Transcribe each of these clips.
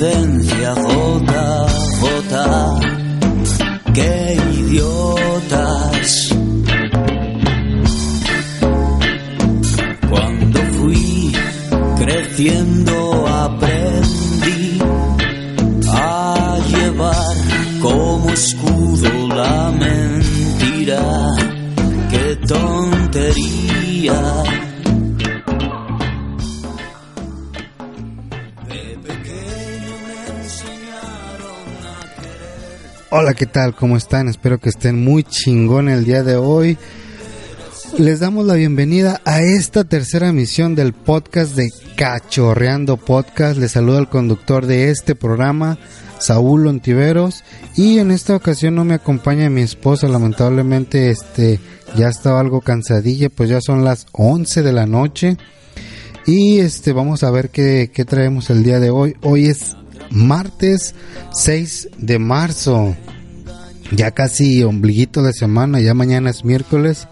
La Hola, ¿qué tal? ¿Cómo están? Espero que estén muy chingón el día de hoy. Les damos la bienvenida a esta tercera emisión del podcast de Cachorreando Podcast. Les saluda el conductor de este programa, Saúl Ontiveros. Y en esta ocasión no me acompaña mi esposa, lamentablemente este ya estaba algo cansadilla, pues ya son las 11 de la noche. Y este vamos a ver qué, qué traemos el día de hoy. Hoy es martes 6 de marzo ya casi ombliguito de semana, ya mañana es miércoles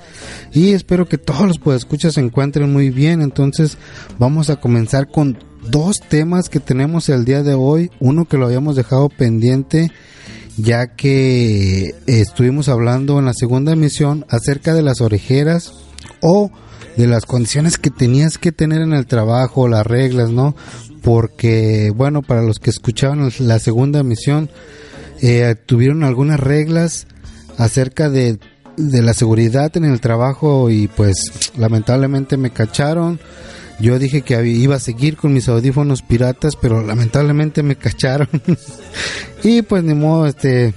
y espero que todos los escuchas se encuentren muy bien. Entonces vamos a comenzar con dos temas que tenemos el día de hoy, uno que lo habíamos dejado pendiente ya que estuvimos hablando en la segunda emisión acerca de las orejeras o de las condiciones que tenías que tener en el trabajo, las reglas, ¿no? Porque, bueno, para los que escuchaban la segunda emisión, eh, tuvieron algunas reglas acerca de, de la seguridad en el trabajo y pues lamentablemente me cacharon. Yo dije que iba a seguir con mis audífonos piratas, pero lamentablemente me cacharon. y pues ni modo, este,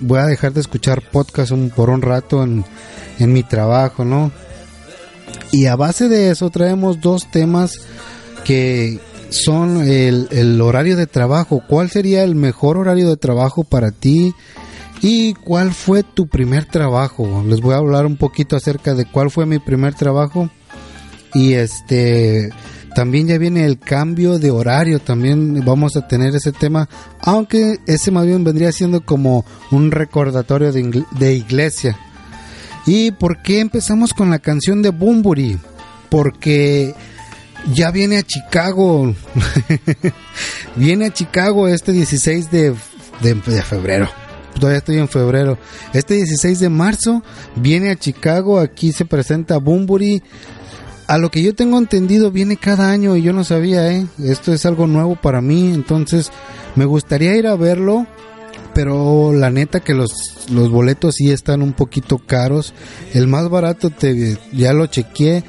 voy a dejar de escuchar podcast un- por un rato en, en mi trabajo, ¿no? Y a base de eso traemos dos temas que son el, el horario de trabajo. ¿Cuál sería el mejor horario de trabajo para ti? ¿Y cuál fue tu primer trabajo? Les voy a hablar un poquito acerca de cuál fue mi primer trabajo. Y este también ya viene el cambio de horario, también vamos a tener ese tema, aunque ese más bien vendría siendo como un recordatorio de, de iglesia. ¿Y por qué empezamos con la canción de Bumburi? Porque ya viene a Chicago. viene a Chicago este 16 de, de, febrero. Todavía estoy en febrero. Este 16 de marzo viene a Chicago. Aquí se presenta Bumburi. A lo que yo tengo entendido viene cada año y yo no sabía, ¿eh? Esto es algo nuevo para mí. Entonces me gustaría ir a verlo pero la neta que los, los boletos sí están un poquito caros. El más barato te, ya lo chequeé,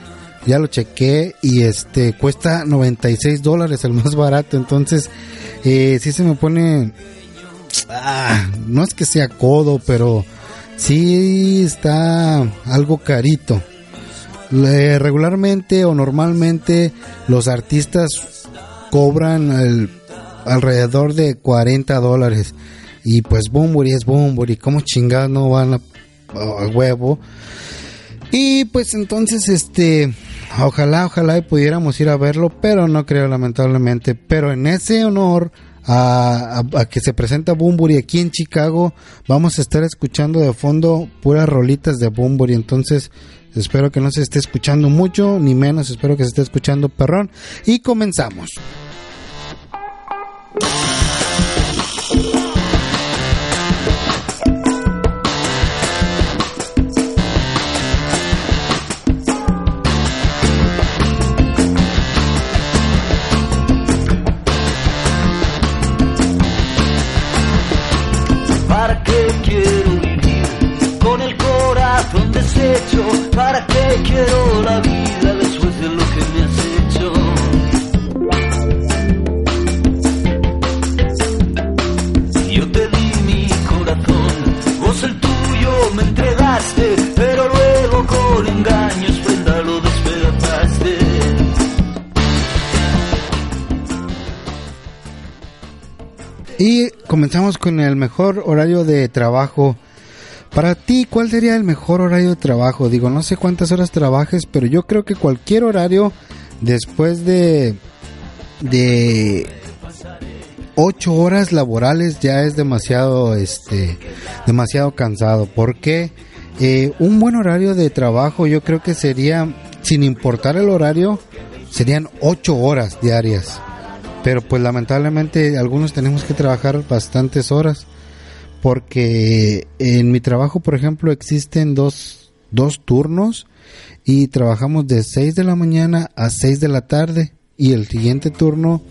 ya lo chequé y este cuesta 96 dólares el más barato. Entonces, eh, sí se me pone, ah, no es que sea codo, pero sí está algo carito. Regularmente o normalmente los artistas cobran alrededor de 40 dólares. Y pues Bumburi es Bumburi, como chingados no van a, a huevo. Y pues entonces este, ojalá, ojalá y pudiéramos ir a verlo, pero no creo lamentablemente. Pero en ese honor a, que se presenta Bumburi aquí en Chicago, vamos a estar escuchando de fondo puras rolitas de Bumburi. Entonces espero que no se esté escuchando mucho, ni menos espero que se esté escuchando perrón. Y comenzamos. para qué quiero la vida después de lo que me has hecho. Yo te di mi corazón, vos el tuyo me entregaste, pero luego con engaños prenda lo despedazaste. Y comenzamos con el mejor horario de trabajo para ti, ¿cuál sería el mejor horario de trabajo? Digo, no sé cuántas horas trabajes, pero yo creo que cualquier horario después de de ocho horas laborales ya es demasiado este demasiado cansado. Porque eh, un buen horario de trabajo yo creo que sería sin importar el horario serían ocho horas diarias. Pero pues lamentablemente algunos tenemos que trabajar bastantes horas porque en mi trabajo por ejemplo existen dos, dos turnos y trabajamos de 6 de la mañana a 6 de la tarde y el siguiente turno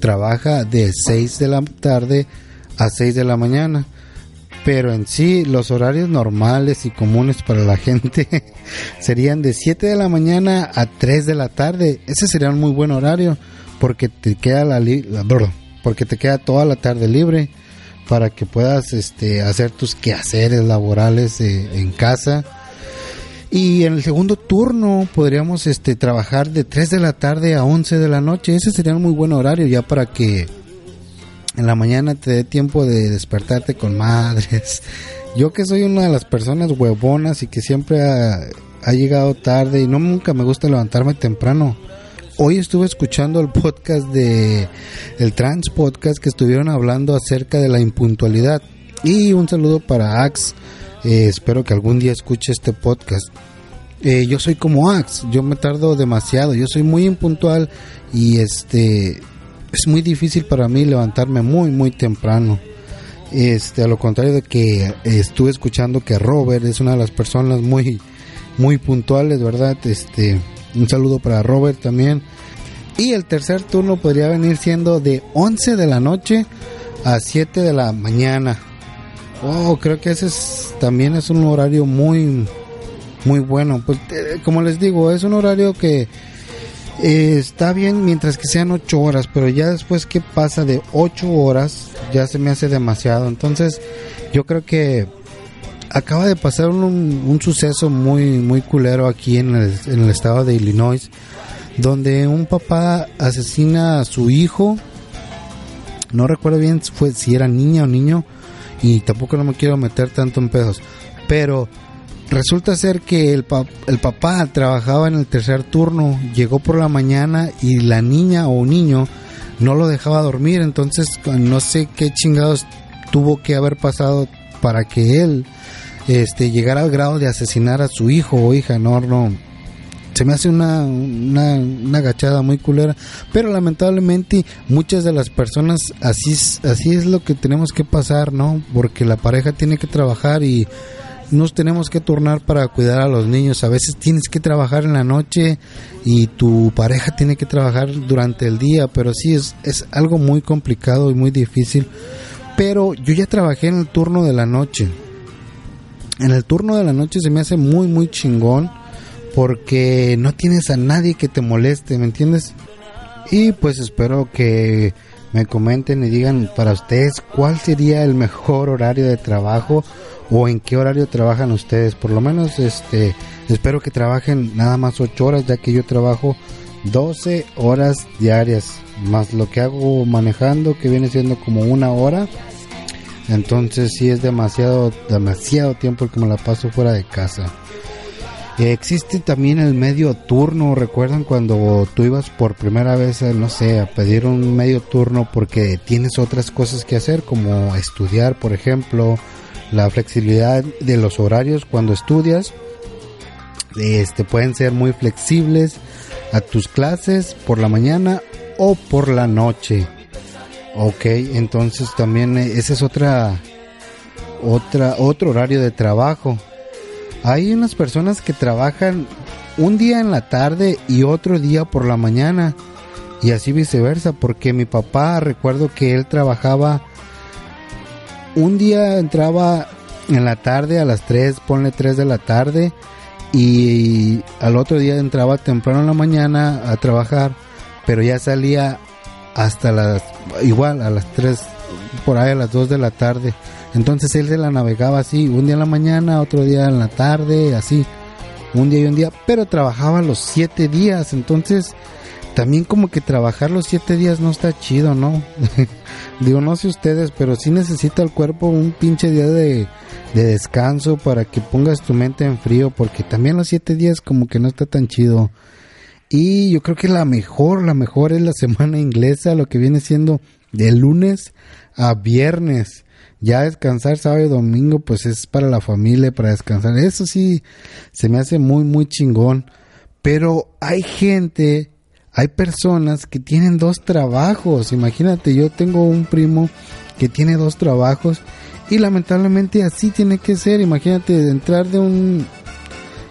trabaja de 6 de la tarde a 6 de la mañana. Pero en sí, los horarios normales y comunes para la gente serían de 7 de la mañana a 3 de la tarde. Ese sería un muy buen horario porque te queda la, porque te queda toda la tarde libre para que puedas este hacer tus quehaceres laborales eh, en casa y en el segundo turno podríamos este trabajar de 3 de la tarde a 11 de la noche. Ese sería un muy buen horario ya para que en la mañana te dé tiempo de despertarte con madres. Yo que soy una de las personas huevonas y que siempre ha, ha llegado tarde y no nunca me gusta levantarme temprano. Hoy estuve escuchando el podcast de el Trans Podcast que estuvieron hablando acerca de la impuntualidad. Y un saludo para Axe eh, espero que algún día escuche este podcast. Eh, yo soy como Ax, yo me tardo demasiado, yo soy muy impuntual y este es muy difícil para mí levantarme muy muy temprano. Este, a lo contrario de que estuve escuchando que Robert es una de las personas muy muy puntuales, ¿verdad? Este, un saludo para Robert también. Y el tercer turno podría venir siendo de 11 de la noche a 7 de la mañana. Oh, creo que ese es, también es un horario muy, muy bueno. Pues eh, como les digo, es un horario que eh, está bien mientras que sean ocho horas, pero ya después que pasa de ocho horas ya se me hace demasiado. Entonces yo creo que acaba de pasar un, un suceso muy, muy culero aquí en el, en el estado de Illinois, donde un papá asesina a su hijo. No recuerdo bien si, fue, si era niña o niño y tampoco no me quiero meter tanto en pedos, pero resulta ser que el, el papá trabajaba en el tercer turno, llegó por la mañana y la niña o niño no lo dejaba dormir, entonces no sé qué chingados tuvo que haber pasado para que él este llegara al grado de asesinar a su hijo o hija, no, no, se me hace una, una, una agachada muy culera, pero lamentablemente muchas de las personas así, así es lo que tenemos que pasar, ¿no? Porque la pareja tiene que trabajar y nos tenemos que turnar para cuidar a los niños. A veces tienes que trabajar en la noche y tu pareja tiene que trabajar durante el día, pero sí es, es algo muy complicado y muy difícil. Pero yo ya trabajé en el turno de la noche. En el turno de la noche se me hace muy, muy chingón porque no tienes a nadie que te moleste, ¿me entiendes? Y pues espero que me comenten y digan para ustedes cuál sería el mejor horario de trabajo o en qué horario trabajan ustedes. Por lo menos este espero que trabajen nada más 8 horas ya que yo trabajo 12 horas diarias más lo que hago manejando que viene siendo como una hora. Entonces sí es demasiado demasiado tiempo el que me la paso fuera de casa. Existe también el medio turno, recuerdan cuando tú ibas por primera vez, eh, no sé, a pedir un medio turno porque tienes otras cosas que hacer, como estudiar, por ejemplo, la flexibilidad de los horarios cuando estudias, este pueden ser muy flexibles a tus clases por la mañana o por la noche. Ok, entonces también eh, ese es otra otra otro horario de trabajo hay unas personas que trabajan un día en la tarde y otro día por la mañana y así viceversa, porque mi papá recuerdo que él trabajaba un día entraba en la tarde a las 3, ponle 3 de la tarde y al otro día entraba temprano en la mañana a trabajar, pero ya salía hasta las igual a las 3 por ahí a las 2 de la tarde. Entonces él se la navegaba así, un día en la mañana, otro día en la tarde, así, un día y un día, pero trabajaba los siete días, entonces también como que trabajar los siete días no está chido, ¿no? Digo, no sé ustedes, pero sí necesita el cuerpo un pinche día de, de descanso para que pongas tu mente en frío, porque también los siete días como que no está tan chido. Y yo creo que la mejor, la mejor es la semana inglesa, lo que viene siendo de lunes a viernes. Ya descansar sábado y domingo, pues es para la familia, para descansar. Eso sí, se me hace muy, muy chingón. Pero hay gente, hay personas que tienen dos trabajos. Imagínate, yo tengo un primo que tiene dos trabajos y lamentablemente así tiene que ser. Imagínate entrar de un,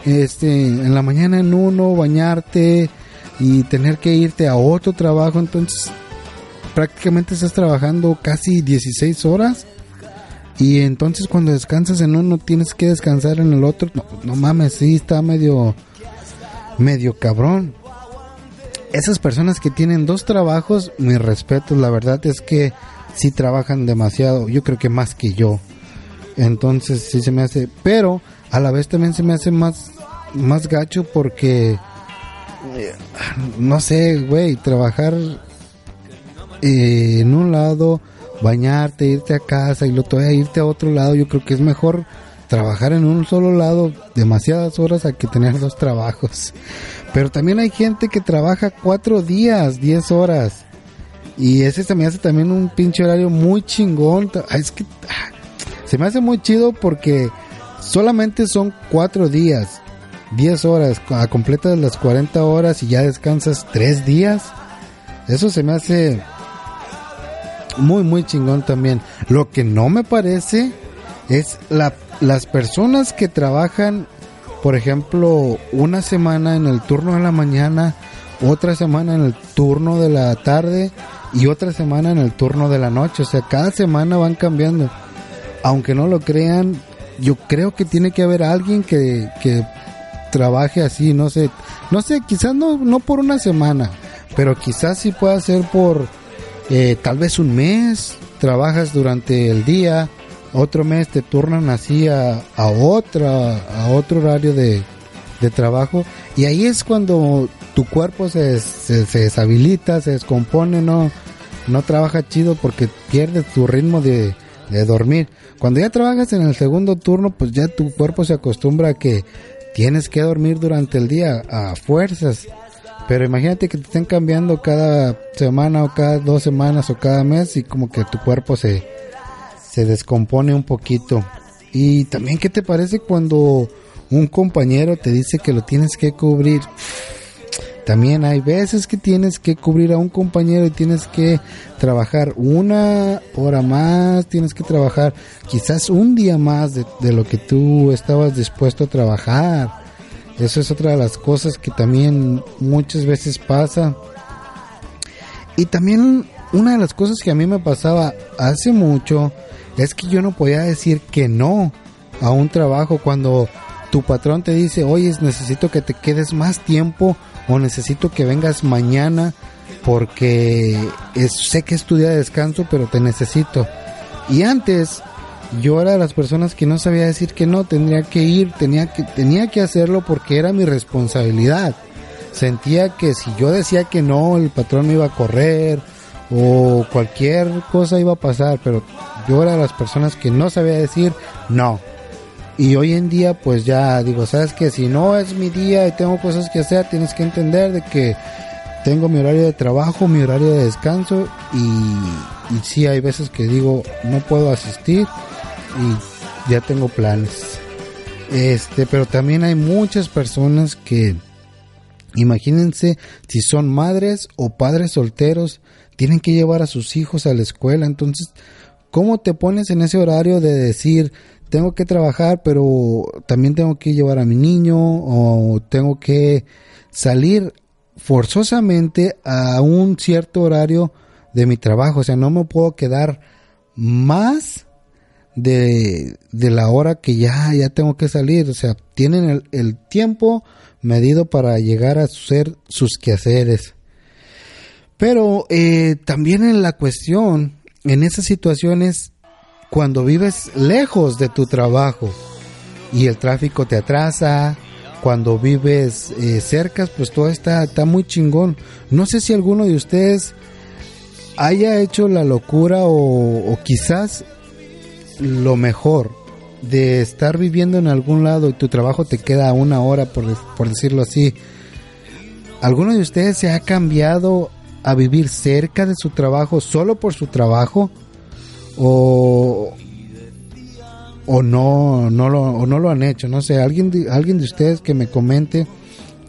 este, en la mañana en uno, bañarte y tener que irte a otro trabajo. Entonces, prácticamente estás trabajando casi 16 horas. Y entonces cuando descansas en uno tienes que descansar en el otro. No, no mames, sí, está medio medio cabrón. Esas personas que tienen dos trabajos, mi respeto, la verdad es que sí trabajan demasiado, yo creo que más que yo. Entonces sí se me hace, pero a la vez también se me hace más más gacho porque eh, no sé, güey, trabajar eh, en un lado, bañarte, irte a casa y luego todavía irte a otro lado, yo creo que es mejor trabajar en un solo lado demasiadas horas a que tener dos trabajos. Pero también hay gente que trabaja cuatro días, diez horas. Y ese se me hace también un pinche horario muy chingón. Ah, Es que ah, se me hace muy chido porque solamente son cuatro días, diez horas. A completas las 40 horas y ya descansas tres días. Eso se me hace muy, muy chingón también. Lo que no me parece es la, las personas que trabajan, por ejemplo, una semana en el turno de la mañana, otra semana en el turno de la tarde y otra semana en el turno de la noche. O sea, cada semana van cambiando. Aunque no lo crean, yo creo que tiene que haber alguien que, que trabaje así, no sé, no sé, quizás no, no por una semana, pero quizás sí pueda ser por eh, tal vez un mes, trabajas durante el día, otro mes te turnan así a, a otra, a otro horario de, de trabajo y ahí es cuando tu cuerpo se, se, se deshabilita, se descompone, no, no trabaja chido porque pierdes tu ritmo de, de dormir. Cuando ya trabajas en el segundo turno, pues ya tu cuerpo se acostumbra a que tienes que dormir durante el día a fuerzas. Pero imagínate que te estén cambiando cada semana o cada dos semanas o cada mes y como que tu cuerpo se, se descompone un poquito. Y también, ¿qué te parece cuando un compañero te dice que lo tienes que cubrir? También hay veces que tienes que cubrir a un compañero y tienes que trabajar una hora más, tienes que trabajar quizás un día más de, de lo que tú estabas dispuesto a trabajar. Eso es otra de las cosas que también muchas veces pasa. Y también una de las cosas que a mí me pasaba hace mucho es que yo no podía decir que no a un trabajo cuando tu patrón te dice, oye, necesito que te quedes más tiempo o necesito que vengas mañana porque sé que es tu día de descanso, pero te necesito. Y antes yo era de las personas que no sabía decir que no, tendría que ir, tenía que, tenía que hacerlo porque era mi responsabilidad. Sentía que si yo decía que no, el patrón me iba a correr o cualquier cosa iba a pasar, pero yo era de las personas que no sabía decir no. Y hoy en día pues ya digo, sabes que si no es mi día y tengo cosas que hacer, tienes que entender de que tengo mi horario de trabajo, mi horario de descanso y, y sí hay veces que digo no puedo asistir y ya tengo planes. Este, pero también hay muchas personas que imagínense si son madres o padres solteros, tienen que llevar a sus hijos a la escuela, entonces ¿cómo te pones en ese horario de decir tengo que trabajar, pero también tengo que llevar a mi niño o tengo que salir forzosamente a un cierto horario de mi trabajo, o sea, no me puedo quedar más de, de la hora que ya, ya tengo que salir, o sea, tienen el, el tiempo medido para llegar a hacer sus quehaceres. Pero eh, también en la cuestión, en esas situaciones, cuando vives lejos de tu trabajo y el tráfico te atrasa, cuando vives eh, cerca, pues todo está, está muy chingón. No sé si alguno de ustedes haya hecho la locura o, quizás lo mejor de estar viviendo en algún lado y tu trabajo te queda una hora, por, por decirlo así. ¿Alguno de ustedes se ha cambiado a vivir cerca de su trabajo solo por su trabajo? ¿O, o no, no, lo, o no lo han hecho? No sé, alguien de, alguien de ustedes que me comente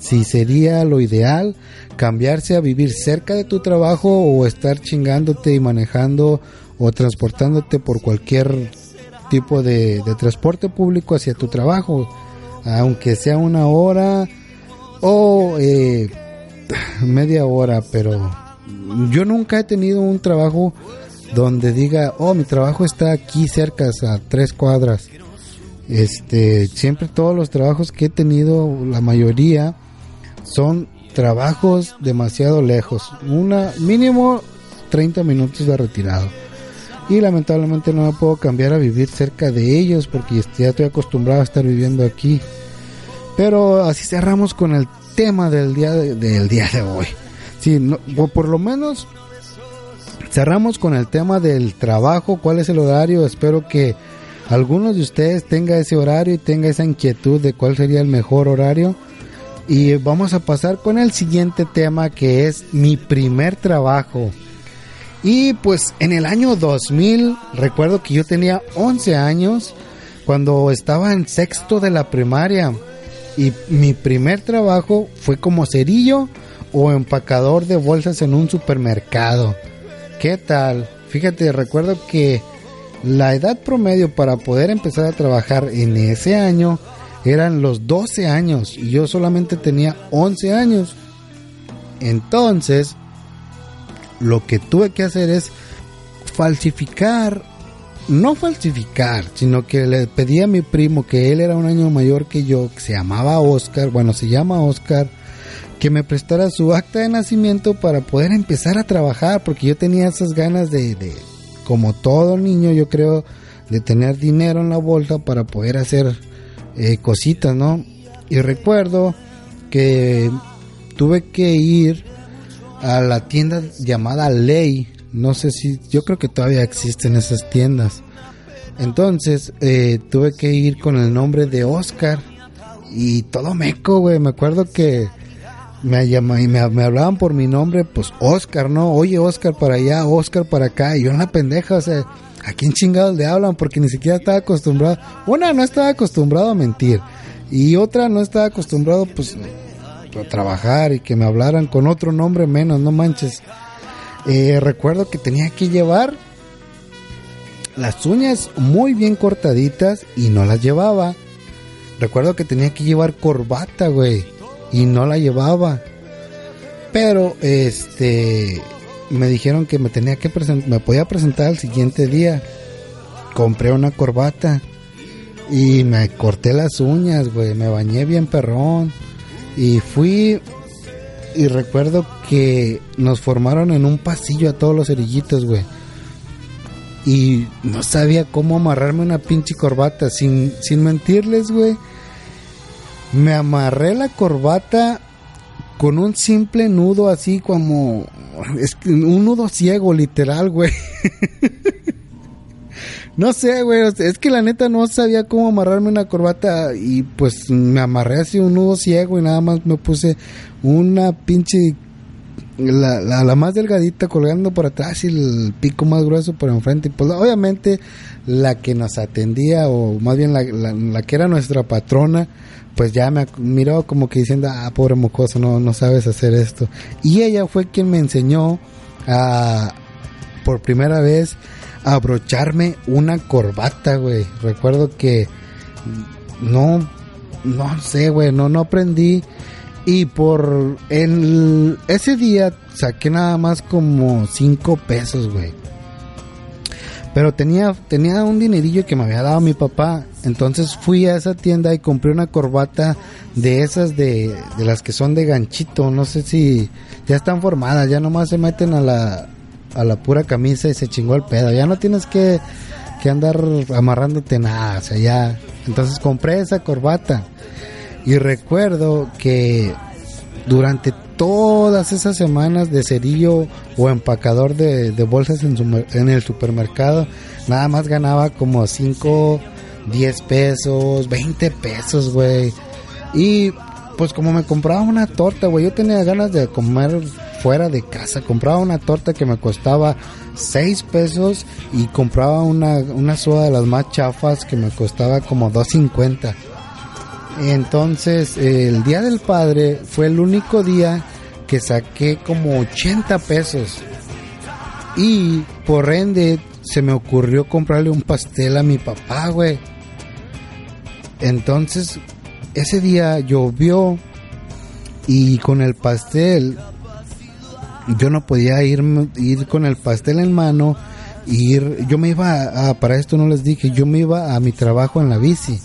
si sería lo ideal cambiarse a vivir cerca de tu trabajo o estar chingándote y manejando o transportándote por cualquier tipo de, de transporte público hacia tu trabajo, aunque sea una hora o eh, media hora, pero yo nunca he tenido un trabajo donde diga, oh, mi trabajo está aquí cerca, a tres cuadras. Este, siempre todos los trabajos que he tenido, la mayoría, son trabajos demasiado lejos. Una mínimo 30 minutos de retirado. Y lamentablemente no me puedo cambiar a vivir cerca de ellos porque ya estoy acostumbrado a estar viviendo aquí. Pero así cerramos con el tema del día de, del día de hoy. Sí, no- por lo menos cerramos con el tema del trabajo, cuál es el horario. Espero que algunos de ustedes tenga ese horario y tenga esa inquietud de cuál sería el mejor horario. Y vamos a pasar con el siguiente tema que es mi primer trabajo. Y pues en el año 2000, recuerdo que yo tenía 11 años cuando estaba en sexto de la primaria. Y mi primer trabajo fue como cerillo o empacador de bolsas en un supermercado. ¿Qué tal? Fíjate, recuerdo que la edad promedio para poder empezar a trabajar en ese año eran los 12 años y yo solamente tenía 11 años. Entonces, lo que tuve que hacer es falsificar, no falsificar, sino que le pedí a mi primo, que él era un año mayor que yo, que se llamaba Oscar, bueno, se llama Oscar, que me prestara su acta de nacimiento para poder empezar a trabajar, porque yo tenía esas ganas de, de como todo niño, yo creo, de tener dinero en la bolsa para poder hacer eh, cositas, ¿no? Y recuerdo que tuve que ir a la tienda llamada Ley. No sé si, yo creo que todavía existen esas tiendas. Entonces eh, tuve que ir con el nombre de Oscar y todo meco, güey. Me acuerdo que me, llama, y me, me hablaban por mi nombre, pues Oscar, ¿no? Oye, Oscar para allá, Oscar para acá. Y yo en la pendeja, o sea, ¿a quién chingados le hablan? Porque ni siquiera estaba acostumbrado. Una, no estaba acostumbrado a mentir. Y otra, no estaba acostumbrado, pues, a trabajar y que me hablaran con otro nombre menos, no manches. Eh, recuerdo que tenía que llevar las uñas muy bien cortaditas y no las llevaba. Recuerdo que tenía que llevar corbata, güey, y no la llevaba. Pero, este, me dijeron que me tenía que presentar, me podía presentar el siguiente día. Compré una corbata y me corté las uñas, güey, me bañé bien perrón y fui y recuerdo que nos formaron en un pasillo a todos los cerillitos, güey. Y no sabía cómo amarrarme una pinche corbata. Sin, sin mentirles, güey. Me amarré la corbata con un simple nudo así como... Es un nudo ciego, literal, güey. No sé, güey, es que la neta no sabía cómo amarrarme una corbata y pues me amarré así un nudo ciego y nada más me puse una pinche, la, la, más delgadita colgando por atrás y el pico más grueso por enfrente. Y pues obviamente la que nos atendía o más bien la, la que era nuestra patrona, pues ya me miró como que diciendo, ah, pobre mocoso, no, no sabes hacer esto. Y ella fue quien me enseñó a, por primera vez, abrocharme una corbata, güey. Recuerdo que no, no sé, güey, no, no aprendí. Y por el, ese día saqué nada más como cinco pesos, güey. Pero tenía, tenía un dinerillo que me había dado mi papá. Entonces fui a esa tienda y compré una corbata de esas de, de las que son de ganchito. No sé si ya están formadas, ya nomás se meten a la, a la pura camisa y se chingó el pedo. Ya no tienes que, que andar amarrándote nada. O sea, ya. Entonces compré esa corbata. Y recuerdo que durante todas esas semanas de cerillo o empacador de, bolsas en, su- en el supermercado, nada más ganaba como 5, 10 pesos, 20 pesos, güey. Y pues como me compraba una torta, güey, yo tenía ganas de comer fuera de casa. Compraba una torta que me costaba 6 pesos y compraba una, una soda de las más chafas que me costaba como 2.50. Entonces, el día del padre fue el único día que saqué como 80 pesos. Y por ende, se me ocurrió comprarle un pastel a mi papá, güey. Entonces, ese día llovió y con el pastel, yo no podía ir, ir con el pastel en mano. y Ir, yo me iba a- para esto no les dije, yo me iba a mi trabajo en la bici.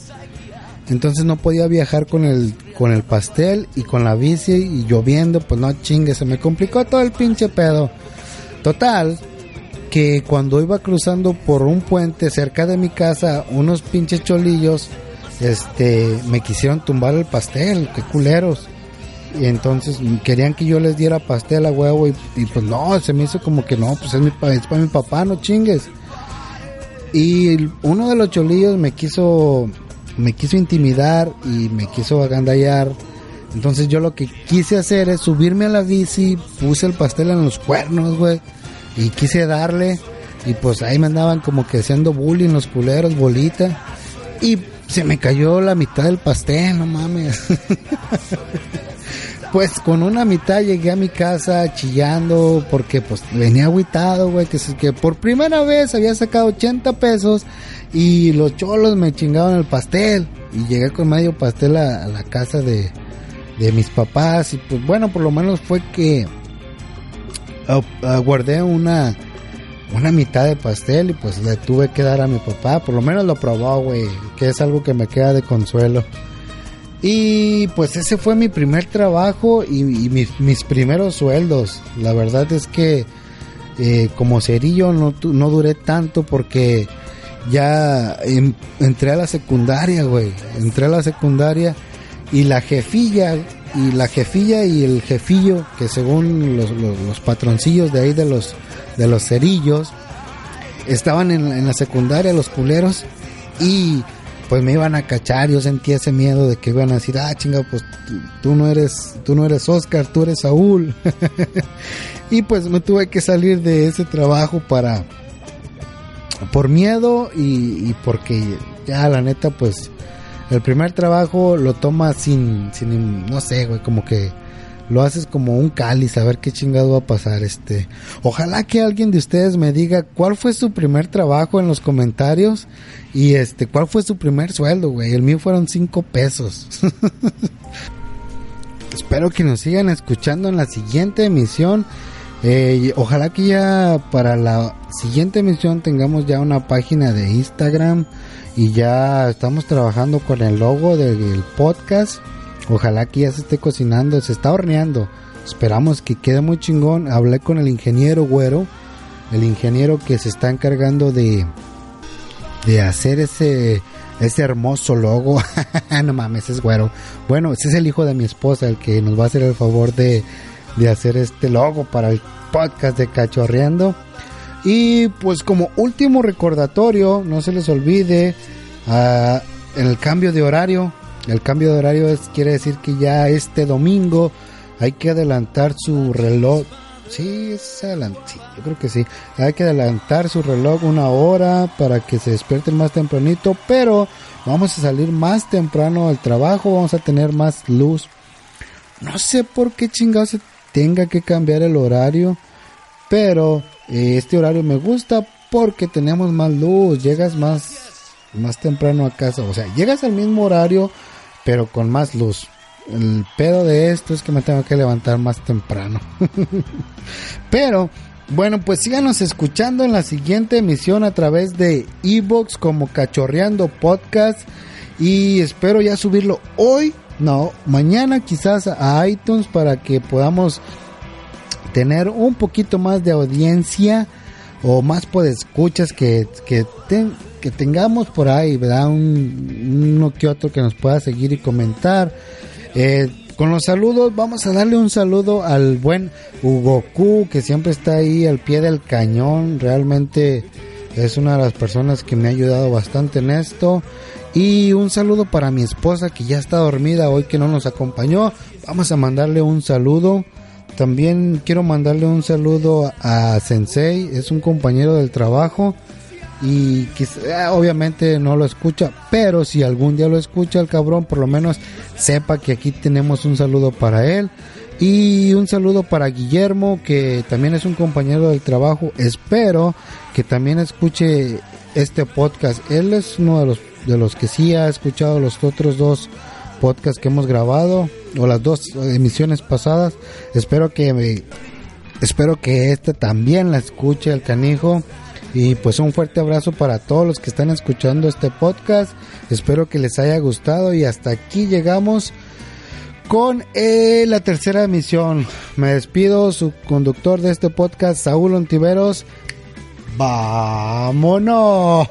Entonces no podía viajar con el, con el pastel y con la bici y lloviendo, pues no chingue, se me complicó todo el pinche pedo. Total, que cuando iba cruzando por un puente cerca de mi casa, unos pinches cholillos, este, me quisieron tumbar el pastel, qué culeros. Y entonces querían que yo les diera pastel a huevo y, y pues no, se me hizo como que no, pues es, mi, es para mi papá, no chingues. Y uno de los cholillos me quiso me quiso intimidar y me quiso agandallar. Entonces yo lo que quise hacer es subirme a la bici, puse el pastel en los cuernos, güey, y quise darle y pues ahí me andaban como que haciendo bullying los culeros, bolita, y se me cayó la mitad del pastel, no mames. Pues con una mitad llegué a mi casa chillando porque pues venía agüitado, güey, que, que por primera vez había sacado 80 pesos y los cholos me chingaban el pastel y llegué con medio pastel a, a la casa de, de mis papás y pues bueno, por lo menos fue que ah, ah, guardé una una mitad de pastel y pues le tuve que dar a mi papá, por lo menos lo probó, güey, que es algo que me queda de consuelo. Y pues ese fue mi primer trabajo y, mis, primeros sueldos. La verdad es que eh, como cerillo no, no duré tanto porque ya entré a la secundaria, güey. Entré a la secundaria y la jefilla y la jefilla y el jefillo que según los patroncillos de ahí de los de los cerillos estaban en, en la secundaria los culeros y pues me iban a cachar, yo sentía ese miedo de que iban a decir, ah, chinga, pues tú, no eres, tú no eres Oscar, tú eres Saúl. y pues me tuve que salir de ese trabajo para, por miedo y, y porque ya la neta, pues el primer trabajo lo tomas sin, sin, no sé, güey, como que lo haces como un cáliz, a ver qué chingado va a pasar, este. Ojalá que alguien de ustedes me diga cuál fue su primer trabajo en los comentarios y este, cuál fue su primer sueldo, güey. El mío fueron cinco pesos. Espero que nos sigan escuchando en la siguiente emisión. Eh, ojalá que ya para la siguiente emisión tengamos ya una página de Instagram y ya estamos trabajando con el logo del podcast. Ojalá que ya se esté cocinando, se está horneando. Esperamos que quede muy chingón. Hablé con el ingeniero Güero, el ingeniero que se está encargando de de hacer ese ese hermoso logo. no mames, es Güero. Bueno, ese es el hijo de mi esposa el que nos va a hacer el favor de de hacer este logo para el podcast de Cachorreando. Y pues como último recordatorio, no se les olvide ah, el cambio de horario. El cambio de horario es, quiere decir que ya este domingo hay que adelantar su reloj. Sí, es sí, yo creo que sí. Hay que adelantar su reloj una hora para que se despierten más tempranito, pero vamos a salir más temprano al trabajo, vamos a tener más luz. No sé por qué chingados se tenga que cambiar el horario, pero eh, este horario me gusta porque tenemos más luz, llegas más más temprano a casa, o sea, llegas al mismo horario, pero con más luz. El pedo de esto es que me tengo que levantar más temprano. pero bueno, pues síganos escuchando en la siguiente emisión a través de Evox como Cachorreando Podcast y espero ya subirlo hoy, no, mañana quizás a iTunes para que podamos tener un poquito más de audiencia o más podescuchas que, que, ten- que tengamos por ahí, ¿verdad? Un, uno que otro que nos pueda seguir y comentar. Eh, con los saludos, vamos a darle un saludo al buen Hugo Q, que siempre está ahí al pie del cañón. Realmente es una de las personas que me ha ayudado bastante en esto. Y un saludo para mi esposa que ya está dormida hoy que no nos acompañó. Vamos a mandarle un saludo. También quiero mandarle un saludo a Sensei, es un compañero del trabajo y que eh, obviamente no lo escucha, pero si algún día lo escucha el cabrón, por lo menos sepa que aquí tenemos un saludo para él. Y un saludo para Guillermo, que también es un compañero del trabajo. Espero que también escuche este podcast. Él es uno de los, de los que sí ha escuchado los otros dos podcasts que hemos grabado, o las dos emisiones pasadas. Espero que espero que este también la escuche el canijo. Y pues un fuerte abrazo para todos los que están escuchando este podcast. Espero que les haya gustado y hasta aquí llegamos con eh, la tercera emisión. Me despido, su conductor de este podcast, Saúl Ontiveros. ¡Vámonos!